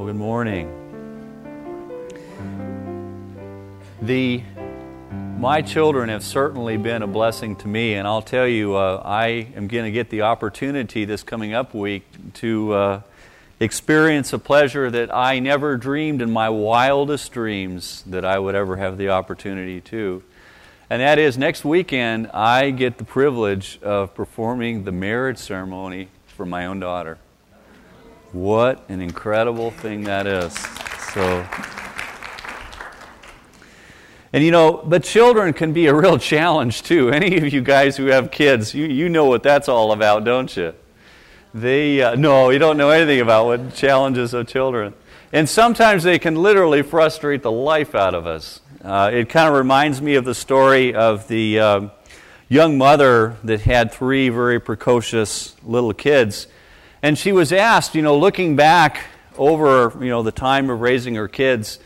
Well, good morning. The my children have certainly been a blessing to me, and I'll tell you, uh, I am going to get the opportunity this coming up week to uh, experience a pleasure that I never dreamed in my wildest dreams that I would ever have the opportunity to. And that is next weekend, I get the privilege of performing the marriage ceremony for my own daughter. What an incredible thing that is. So. And you know, but children can be a real challenge too. Any of you guys who have kids, you, you know what that's all about, don't you? They, uh, no, you don't know anything about what challenges of children. And sometimes they can literally frustrate the life out of us. Uh, it kind of reminds me of the story of the uh, young mother that had three very precocious little kids. And she was asked, you know, looking back over, you know, the time of raising her kids,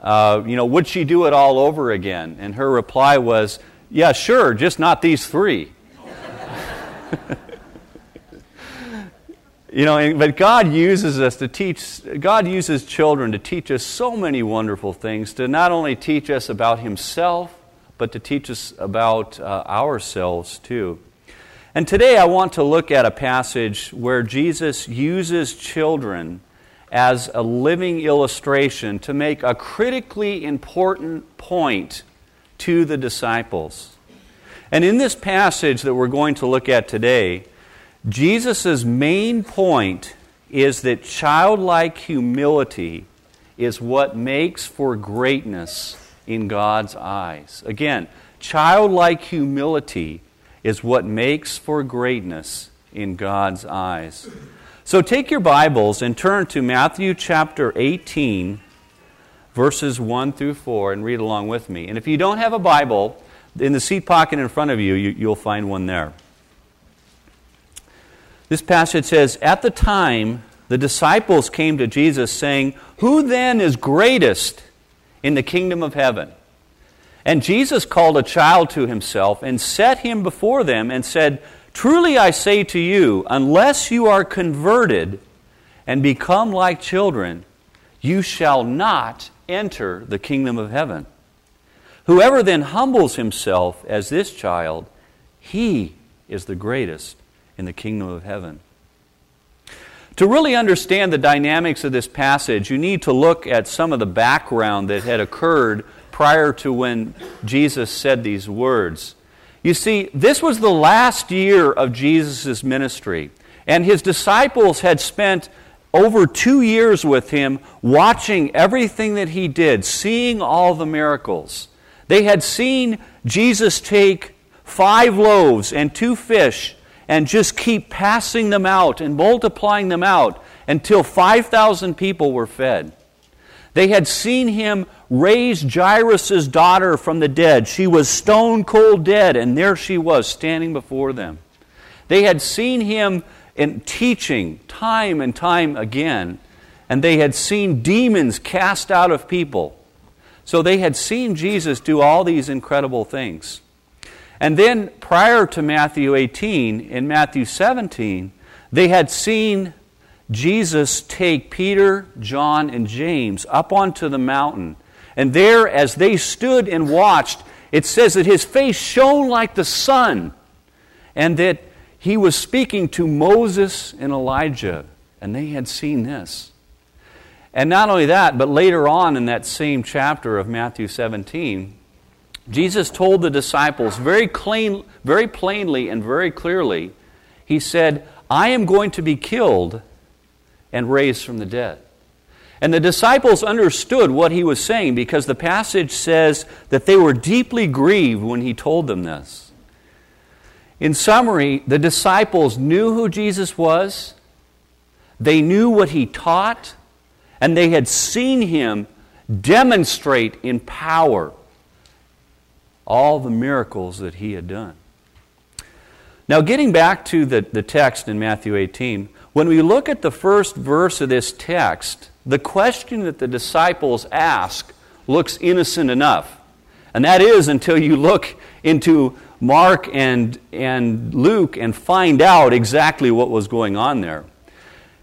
uh, you know, would she do it all over again? And her reply was, yeah, sure, just not these three. you know, but God uses us to teach, God uses children to teach us so many wonderful things, to not only teach us about Himself, but to teach us about uh, ourselves too. And today I want to look at a passage where Jesus uses children as a living illustration to make a critically important point to the disciples. And in this passage that we're going to look at today, Jesus' main point is that childlike humility is what makes for greatness in God's eyes. Again, childlike humility is what makes for greatness in God's eyes. So take your Bibles and turn to Matthew chapter 18, verses 1 through 4, and read along with me. And if you don't have a Bible, in the seat pocket in front of you, you will find one there. This passage says, At the time, the disciples came to Jesus, saying, Who then is greatest in the kingdom of heaven? And Jesus called a child to himself and set him before them and said, Truly I say to you, unless you are converted and become like children, you shall not enter the kingdom of heaven. Whoever then humbles himself as this child, he is the greatest in the kingdom of heaven. To really understand the dynamics of this passage, you need to look at some of the background that had occurred prior to when Jesus said these words. You see, this was the last year of Jesus' ministry, and his disciples had spent over two years with him, watching everything that he did, seeing all the miracles. They had seen Jesus take five loaves and two fish and just keep passing them out and multiplying them out until 5,000 people were fed. They had seen him raise Jairus' daughter from the dead. She was stone cold dead, and there she was standing before them. They had seen him in teaching time and time again, and they had seen demons cast out of people. So they had seen Jesus do all these incredible things. And then, prior to Matthew 18, in Matthew 17, they had seen Jesus take Peter, John, and James up onto the mountain. And there, as they stood and watched, it says that his face shone like the sun, and that he was speaking to Moses and Elijah, and they had seen this. And not only that, but later on in that same chapter of Matthew 17, Jesus told the disciples very, clean, very plainly and very clearly, He said, I am going to be killed and raised from the dead. And the disciples understood what he was saying because the passage says that they were deeply grieved when he told them this. In summary, the disciples knew who Jesus was, they knew what he taught, and they had seen him demonstrate in power all the miracles that he had done. Now, getting back to the, the text in Matthew 18, when we look at the first verse of this text, the question that the disciples ask looks innocent enough. And that is until you look into Mark and, and Luke and find out exactly what was going on there.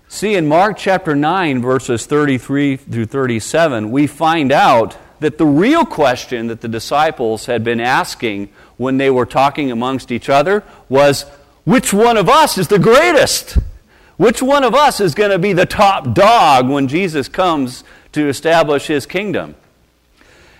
See, in Mark chapter 9, verses 33 through 37, we find out that the real question that the disciples had been asking when they were talking amongst each other was which one of us is the greatest? Which one of us is going to be the top dog when Jesus comes to establish his kingdom?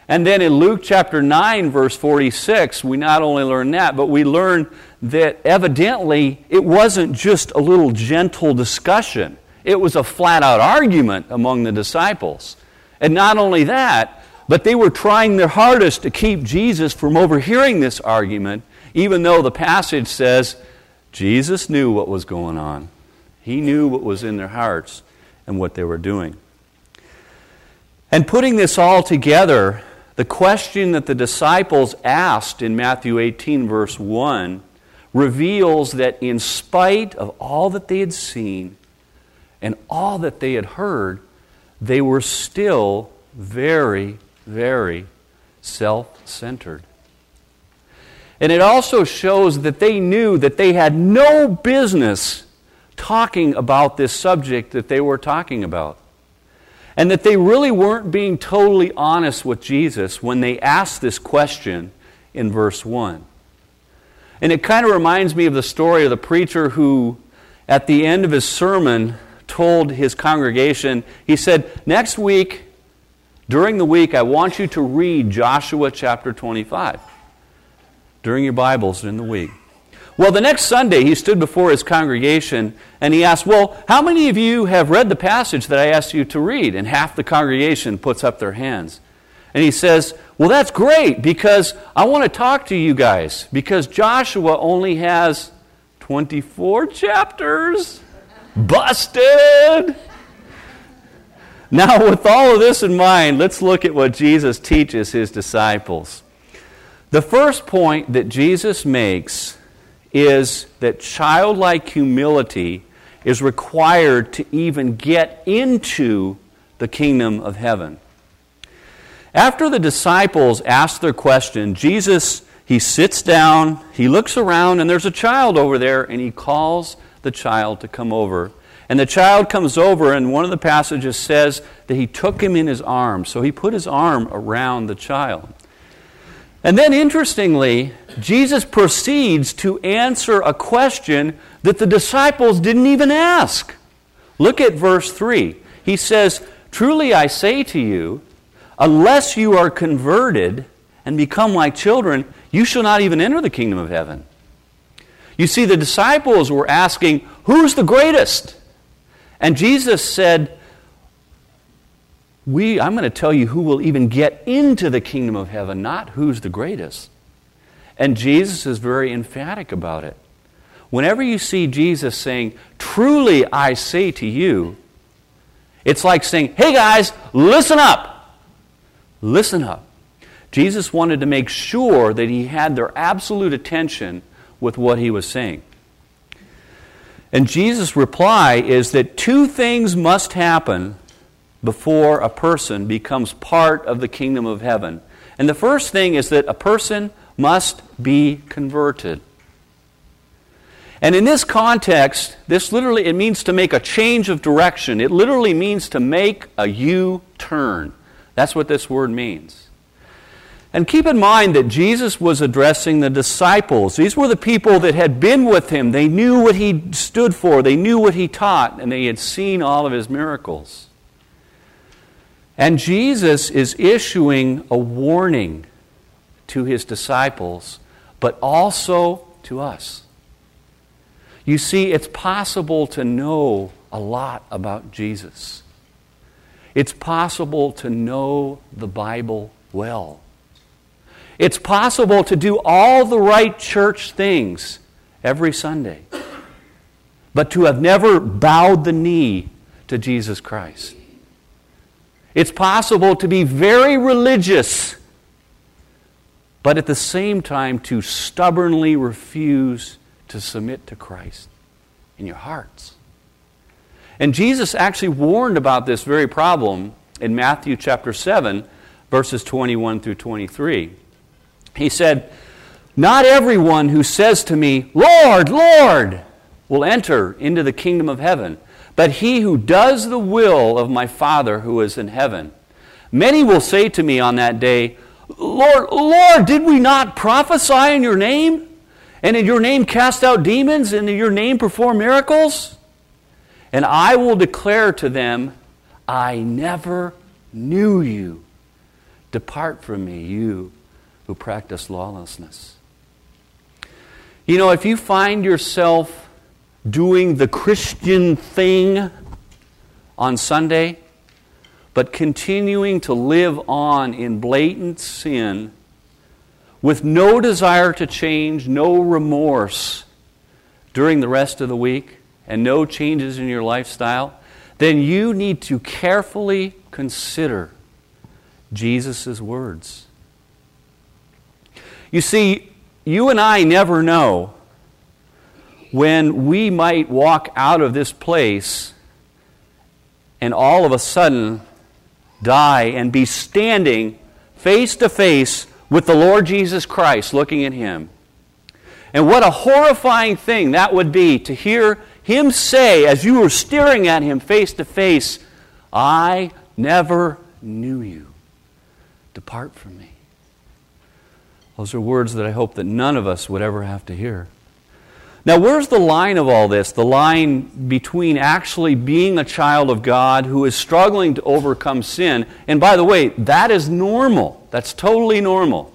And then in Luke chapter 9, verse 46, we not only learn that, but we learn that evidently it wasn't just a little gentle discussion, it was a flat out argument among the disciples. And not only that, but they were trying their hardest to keep Jesus from overhearing this argument, even though the passage says Jesus knew what was going on. He knew what was in their hearts and what they were doing. And putting this all together, the question that the disciples asked in Matthew 18, verse 1, reveals that in spite of all that they had seen and all that they had heard, they were still very, very self centered. And it also shows that they knew that they had no business talking about this subject that they were talking about and that they really weren't being totally honest with Jesus when they asked this question in verse 1. And it kind of reminds me of the story of the preacher who, at the end of his sermon, told his congregation, he said, Next week, during the week, I want you to read Joshua chapter 25 during your Bibles in the week. Well, the next Sunday, he stood before his congregation and he asked, Well, how many of you have read the passage that I asked you to read? And half the congregation puts up their hands. And he says, Well, that's great because I want to talk to you guys because Joshua only has 24 chapters. Busted! Now, with all of this in mind, let's look at what Jesus teaches his disciples. The first point that Jesus makes is that childlike humility is required to even get into the kingdom of heaven. After the disciples ask their question, Jesus he sits down, he looks around and there's a child over there and he calls the child to come over. And the child comes over and one of the passages says that he took him in his arms. So he put his arm around the child. And then, interestingly, Jesus proceeds to answer a question that the disciples didn't even ask. Look at verse 3. He says, Truly I say to you, unless you are converted and become like children, you shall not even enter the kingdom of heaven. You see, the disciples were asking, Who's the greatest? And Jesus said, we, I'm going to tell you who will even get into the kingdom of heaven, not who's the greatest. And Jesus is very emphatic about it. Whenever you see Jesus saying, Truly I say to you, it's like saying, Hey guys, listen up. Listen up. Jesus wanted to make sure that he had their absolute attention with what he was saying. And Jesus' reply is that two things must happen before a person becomes part of the kingdom of heaven. And the first thing is that a person must be converted. And in this context, this literally it means to make a change of direction. It literally means to make a U-turn. That's what this word means. And keep in mind that Jesus was addressing the disciples. These were the people that had been with him. They knew what he stood for, they knew what he taught, and they had seen all of his miracles. And Jesus is issuing a warning to his disciples, but also to us. You see, it's possible to know a lot about Jesus. It's possible to know the Bible well. It's possible to do all the right church things every Sunday, but to have never bowed the knee to Jesus Christ. It's possible to be very religious, but at the same time to stubbornly refuse to submit to Christ in your hearts. And Jesus actually warned about this very problem in Matthew chapter 7, verses 21 through 23. He said, Not everyone who says to me, Lord, Lord, will enter into the kingdom of heaven but he who does the will of my Father who is in heaven. Many will say to me on that day, Lord, Lord, did we not prophesy in your name? And in your name cast out demons, and in your name perform miracles? And I will declare to them, I never knew you. Depart from me, you who practice lawlessness. You know, if you find yourself doing the Christian thing on Sunday, but continuing to live on in blatant sin with no desire to change, no remorse during the rest of the week, and no changes in your lifestyle, then you need to carefully consider Jesus' words. You see, you and I never know when we might walk out of this place and all of a sudden die and be standing face to face with the Lord Jesus Christ looking at Him. And what a horrifying thing that would be to hear Him say, as you were staring at Him face to face, I never knew you. Depart from me. Those are words that I hope that none of us would ever have to hear. Now, where's the line of all this? The line between actually being a child of God who is struggling to overcome sin, and by the way, that is normal. That's totally normal.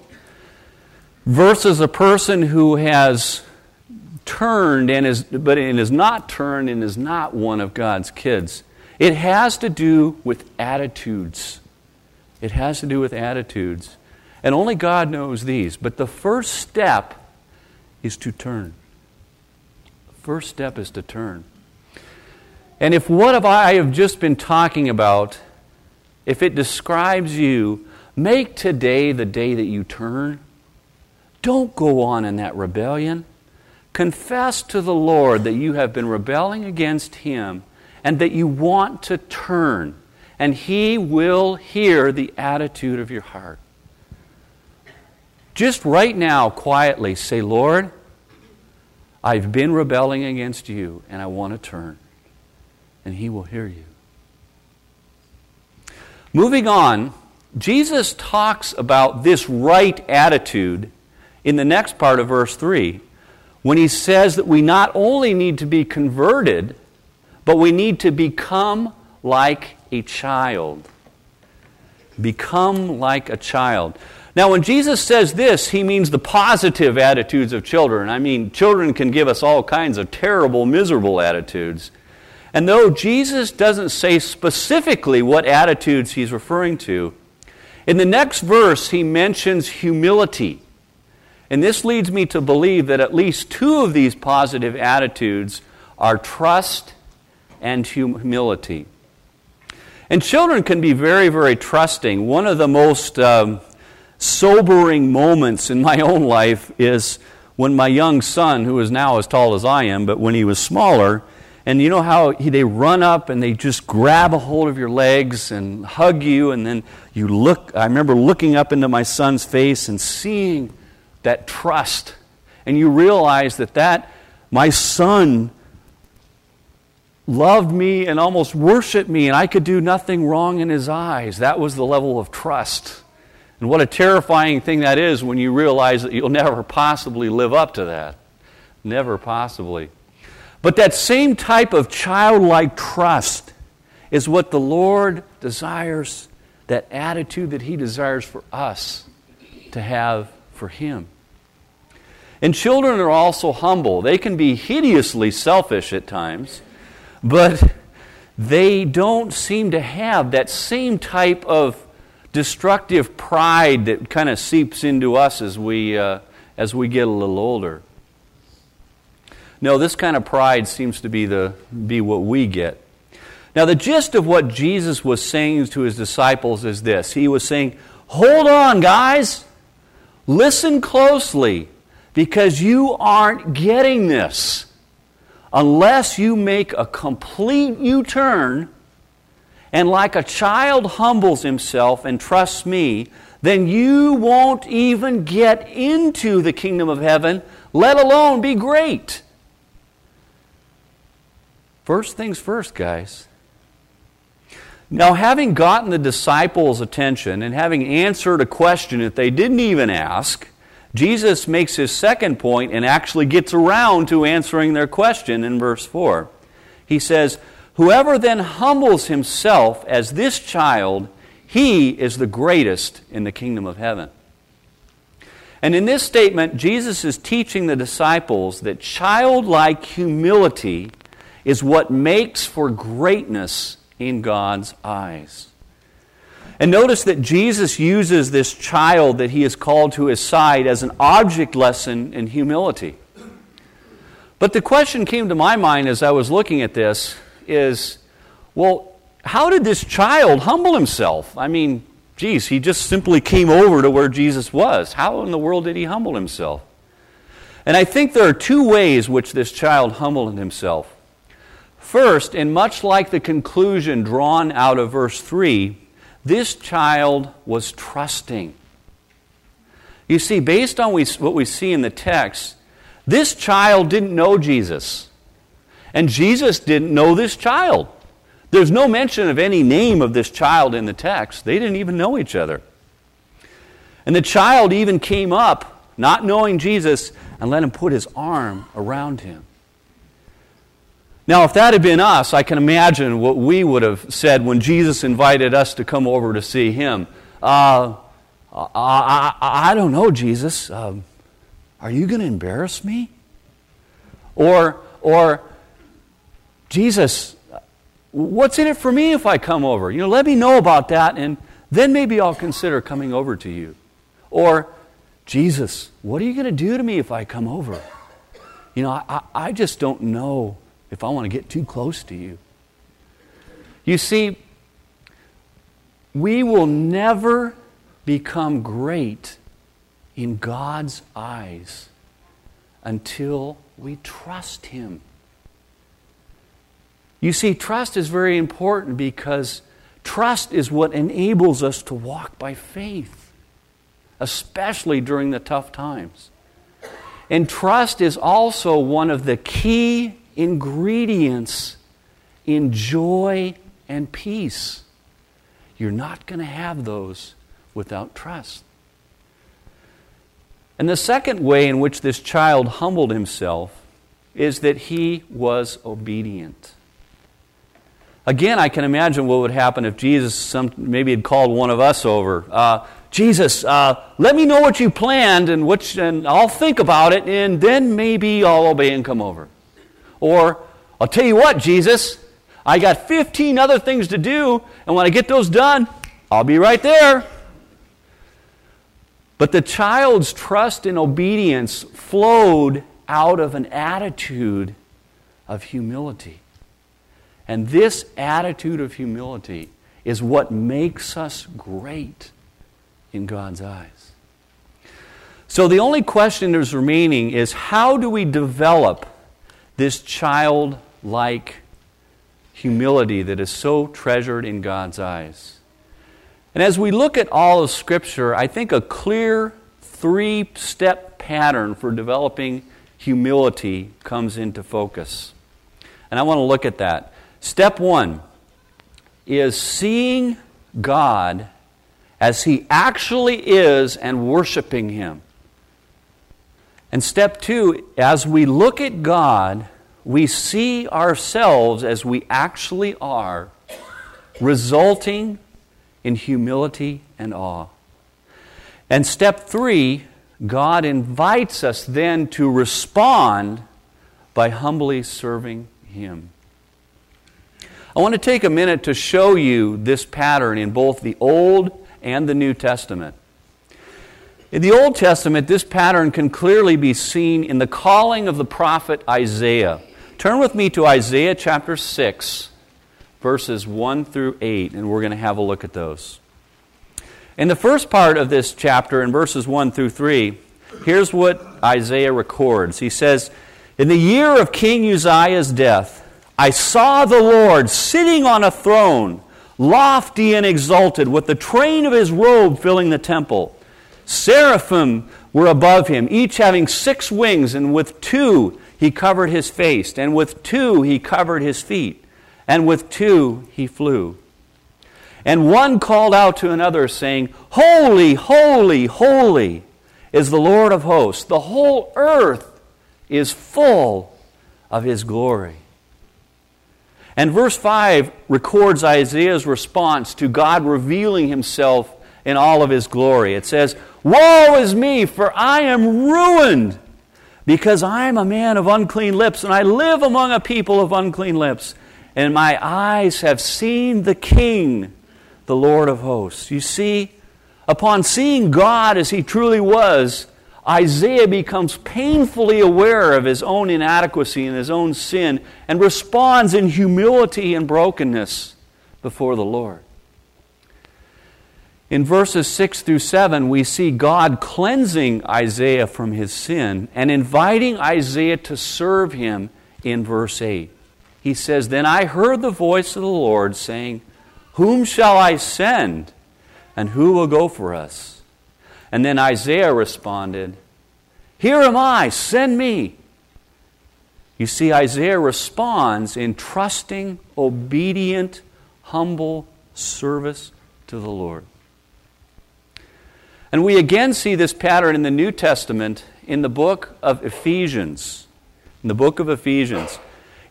Versus a person who has turned and is but and is not turned and is not one of God's kids. It has to do with attitudes. It has to do with attitudes. And only God knows these. But the first step is to turn first step is to turn. And if what I have just been talking about, if it describes you, make today the day that you turn. Don't go on in that rebellion. Confess to the Lord that you have been rebelling against Him and that you want to turn, and He will hear the attitude of your heart. Just right now, quietly say, Lord, I've been rebelling against you, and I want to turn. And he will hear you. Moving on, Jesus talks about this right attitude in the next part of verse 3 when he says that we not only need to be converted, but we need to become like a child. Become like a child. Now, when Jesus says this, he means the positive attitudes of children. I mean, children can give us all kinds of terrible, miserable attitudes. And though Jesus doesn't say specifically what attitudes he's referring to, in the next verse he mentions humility. And this leads me to believe that at least two of these positive attitudes are trust and humility. And children can be very, very trusting. One of the most um, sobering moments in my own life is when my young son, who is now as tall as I am, but when he was smaller, and you know how he, they run up and they just grab a hold of your legs and hug you, and then you look. I remember looking up into my son's face and seeing that trust, and you realize that that my son loved me and almost worshiped me, and I could do nothing wrong in his eyes. That was the level of trust and what a terrifying thing that is when you realize that you'll never possibly live up to that. Never possibly. But that same type of childlike trust is what the Lord desires, that attitude that He desires for us to have for Him. And children are also humble. They can be hideously selfish at times, but they don't seem to have that same type of destructive pride that kind of seeps into us as we, uh, as we get a little older. No, this kind of pride seems to be, the, be what we get. Now, the gist of what Jesus was saying to his disciples is this He was saying, Hold on, guys. Listen closely, because you aren't getting this. Unless you make a complete U turn and like a child humbles himself and trusts me, then you won't even get into the kingdom of heaven, let alone be great. First things first, guys. Now, having gotten the disciples' attention and having answered a question that they didn't even ask, Jesus makes his second point and actually gets around to answering their question in verse 4. He says, Whoever then humbles himself as this child, he is the greatest in the kingdom of heaven. And in this statement, Jesus is teaching the disciples that childlike humility is what makes for greatness in God's eyes. And notice that Jesus uses this child that he has called to his side as an object lesson in humility. But the question came to my mind as I was looking at this is well, how did this child humble himself? I mean, geez, he just simply came over to where Jesus was. How in the world did he humble himself? And I think there are two ways which this child humbled himself. First, and much like the conclusion drawn out of verse 3, this child was trusting. You see, based on what we see in the text, this child didn't know Jesus. And Jesus didn't know this child. There's no mention of any name of this child in the text. They didn't even know each other. And the child even came up, not knowing Jesus, and let him put his arm around him. Now, if that had been us, I can imagine what we would have said when Jesus invited us to come over to see him. Uh, I, I, I, don't know, Jesus. Um, are you going to embarrass me? Or, or, Jesus, what's in it for me if I come over? You know, let me know about that, and then maybe I'll consider coming over to you. Or, Jesus, what are you going to do to me if I come over? You know, I, I just don't know if I want to get too close to you. You see, we will never become great in God's eyes until we trust Him. You see, trust is very important because trust is what enables us to walk by faith, especially during the tough times. And trust is also one of the key ingredients in joy and peace. You're not going to have those without trust. And the second way in which this child humbled himself is that he was obedient. Again, I can imagine what would happen if Jesus some, maybe had called one of us over. Uh, Jesus, uh, let me know what you planned, and, which, and I'll think about it, and then maybe I'll obey and come over. Or, I'll tell you what, Jesus, I got 15 other things to do, and when I get those done, I'll be right there. But the child's trust and obedience flowed out of an attitude of humility. And this attitude of humility is what makes us great in God's eyes. So the only question that is remaining is how do we develop this childlike humility that is so treasured in God's eyes. And as we look at all of Scripture, I think a clear three step pattern for developing humility comes into focus. And I want to look at that. Step one is seeing God as He actually is and worshiping Him. And step two, as we look at God, we see ourselves as we actually are, resulting in humility and awe. And step three, God invites us then to respond by humbly serving Him. I want to take a minute to show you this pattern in both the Old and the New Testament. In the Old Testament, this pattern can clearly be seen in the calling of the prophet Isaiah. Turn with me to Isaiah chapter 6, verses 1 through 8, and we're going to have a look at those. In the first part of this chapter, in verses 1 through 3, here's what Isaiah records. He says, In the year of King Uzziah's death, I saw the Lord sitting on a throne, lofty and exalted, with the train of his robe filling the temple. Seraphim were above him, each having six wings, and with two he covered his face, and with two he covered his feet, and with two he flew. And one called out to another, saying, Holy, holy, holy is the Lord of hosts. The whole earth is full of his glory. And verse 5 records Isaiah's response to God revealing himself in all of his glory. It says, Woe is me, for I am ruined, because I am a man of unclean lips, and I live among a people of unclean lips. And my eyes have seen the King, the Lord of hosts. You see, upon seeing God as he truly was, Isaiah becomes painfully aware of his own inadequacy and his own sin and responds in humility and brokenness before the Lord. In verses 6 through 7, we see God cleansing Isaiah from his sin and inviting Isaiah to serve him in verse 8. He says, Then I heard the voice of the Lord saying, Whom shall I send, and who will go for us? And then Isaiah responded, Here am I, send me. You see, Isaiah responds in trusting, obedient, humble service to the Lord. And we again see this pattern in the New Testament in the book of Ephesians. In the book of Ephesians.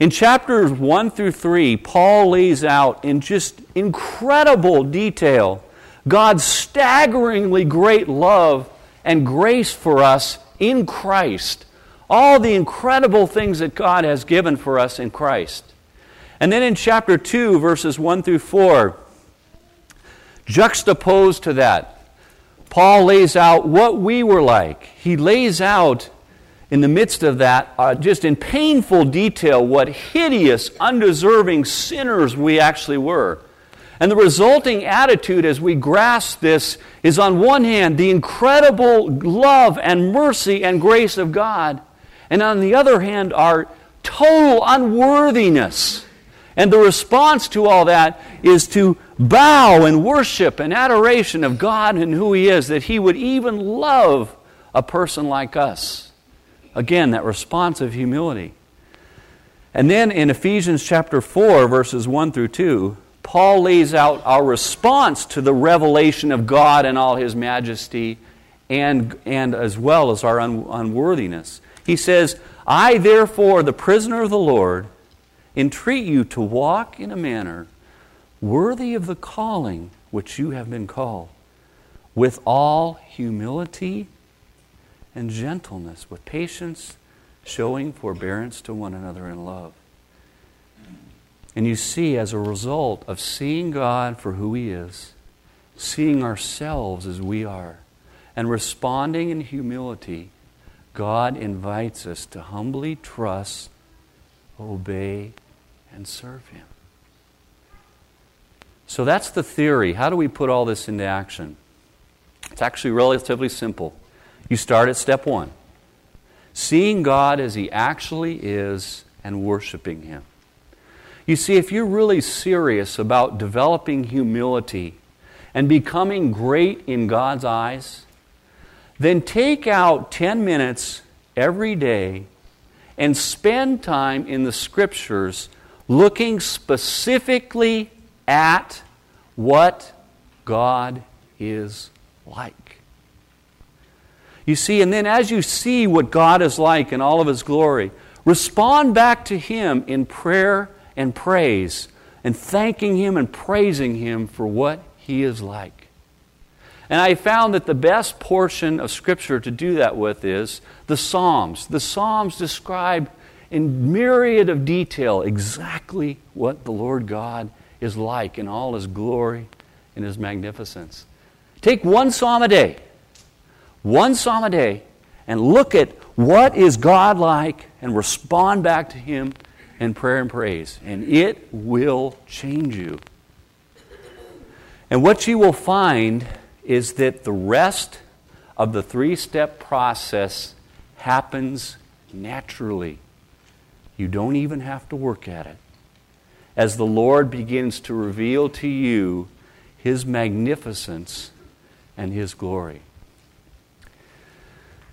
In chapters 1 through 3, Paul lays out in just incredible detail God's staggeringly great love and grace for us in Christ. All the incredible things that God has given for us in Christ. And then in chapter 2, verses 1 through 4, juxtaposed to that, Paul lays out what we were like. He lays out in the midst of that, uh, just in painful detail, what hideous, undeserving sinners we actually were. And the resulting attitude as we grasp this is on one hand the incredible love and mercy and grace of God, and on the other hand our total unworthiness. And the response to all that is to bow and worship and adoration of God and who He is, that He would even love a person like us. Again, that response of humility. And then in Ephesians chapter 4, verses 1 through 2, Paul lays out our response to the revelation of God and all his majesty, and, and as well as our un, unworthiness. He says, I, therefore, the prisoner of the Lord, entreat you to walk in a manner worthy of the calling which you have been called, with all humility and gentleness, with patience, showing forbearance to one another in love and you see, as a result of seeing God for who He is, seeing ourselves as we are, and responding in humility, God invites us to humbly trust, obey, and serve Him. So that's the theory. How do we put all this into action? It's actually relatively simple. You start at step one seeing God as He actually is and worshiping Him. You see, if you're really serious about developing humility and becoming great in God's eyes, then take out 10 minutes every day and spend time in the Scriptures looking specifically at what God is like. You see, and then as you see what God is like in all of His glory, respond back to Him in prayer and praise and thanking Him and praising Him for what He is like. And I found that the best portion of Scripture to do that with is the Psalms. The Psalms describe in myriad of detail exactly what the Lord God is like in all His glory and His magnificence. Take one psalm a day, one psalm a day, and look at what is God like and respond back to Him and prayer and praise, and it will change you. And what you will find is that the rest of the three step process happens naturally. You don't even have to work at it. As the Lord begins to reveal to you His magnificence and His glory.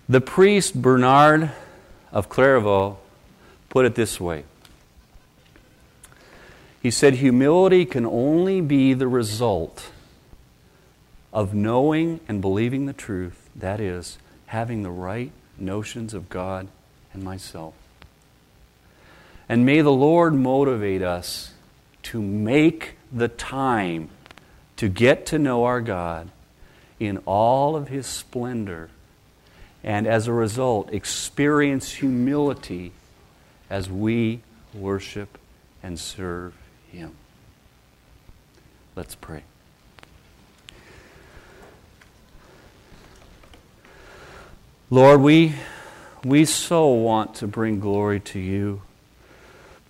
The priest Bernard of Clairvaux put it this way He said, Humility can only be the result of knowing and believing the truth, that is, having the right notions of God and myself. And may the Lord motivate us to make the time to get to know our God in all of His splendor, and as a result, experience humility as we worship and serve Him. Let's pray. Lord, we, we so want to bring glory to you.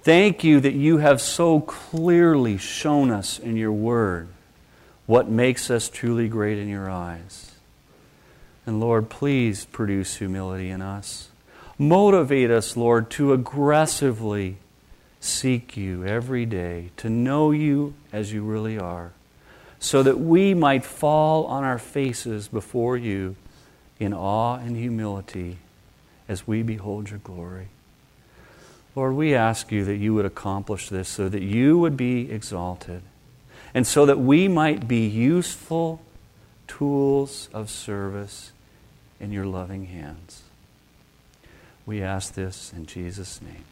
Thank you that you have so clearly shown us in your word what makes us truly great in your eyes. And Lord, please produce humility in us. Motivate us, Lord, to aggressively seek you every day, to know you as you really are, so that we might fall on our faces before you in awe and humility as we behold your glory. Lord, we ask you that you would accomplish this so that you would be exalted and so that we might be useful tools of service in your loving hands. We ask this in Jesus' name.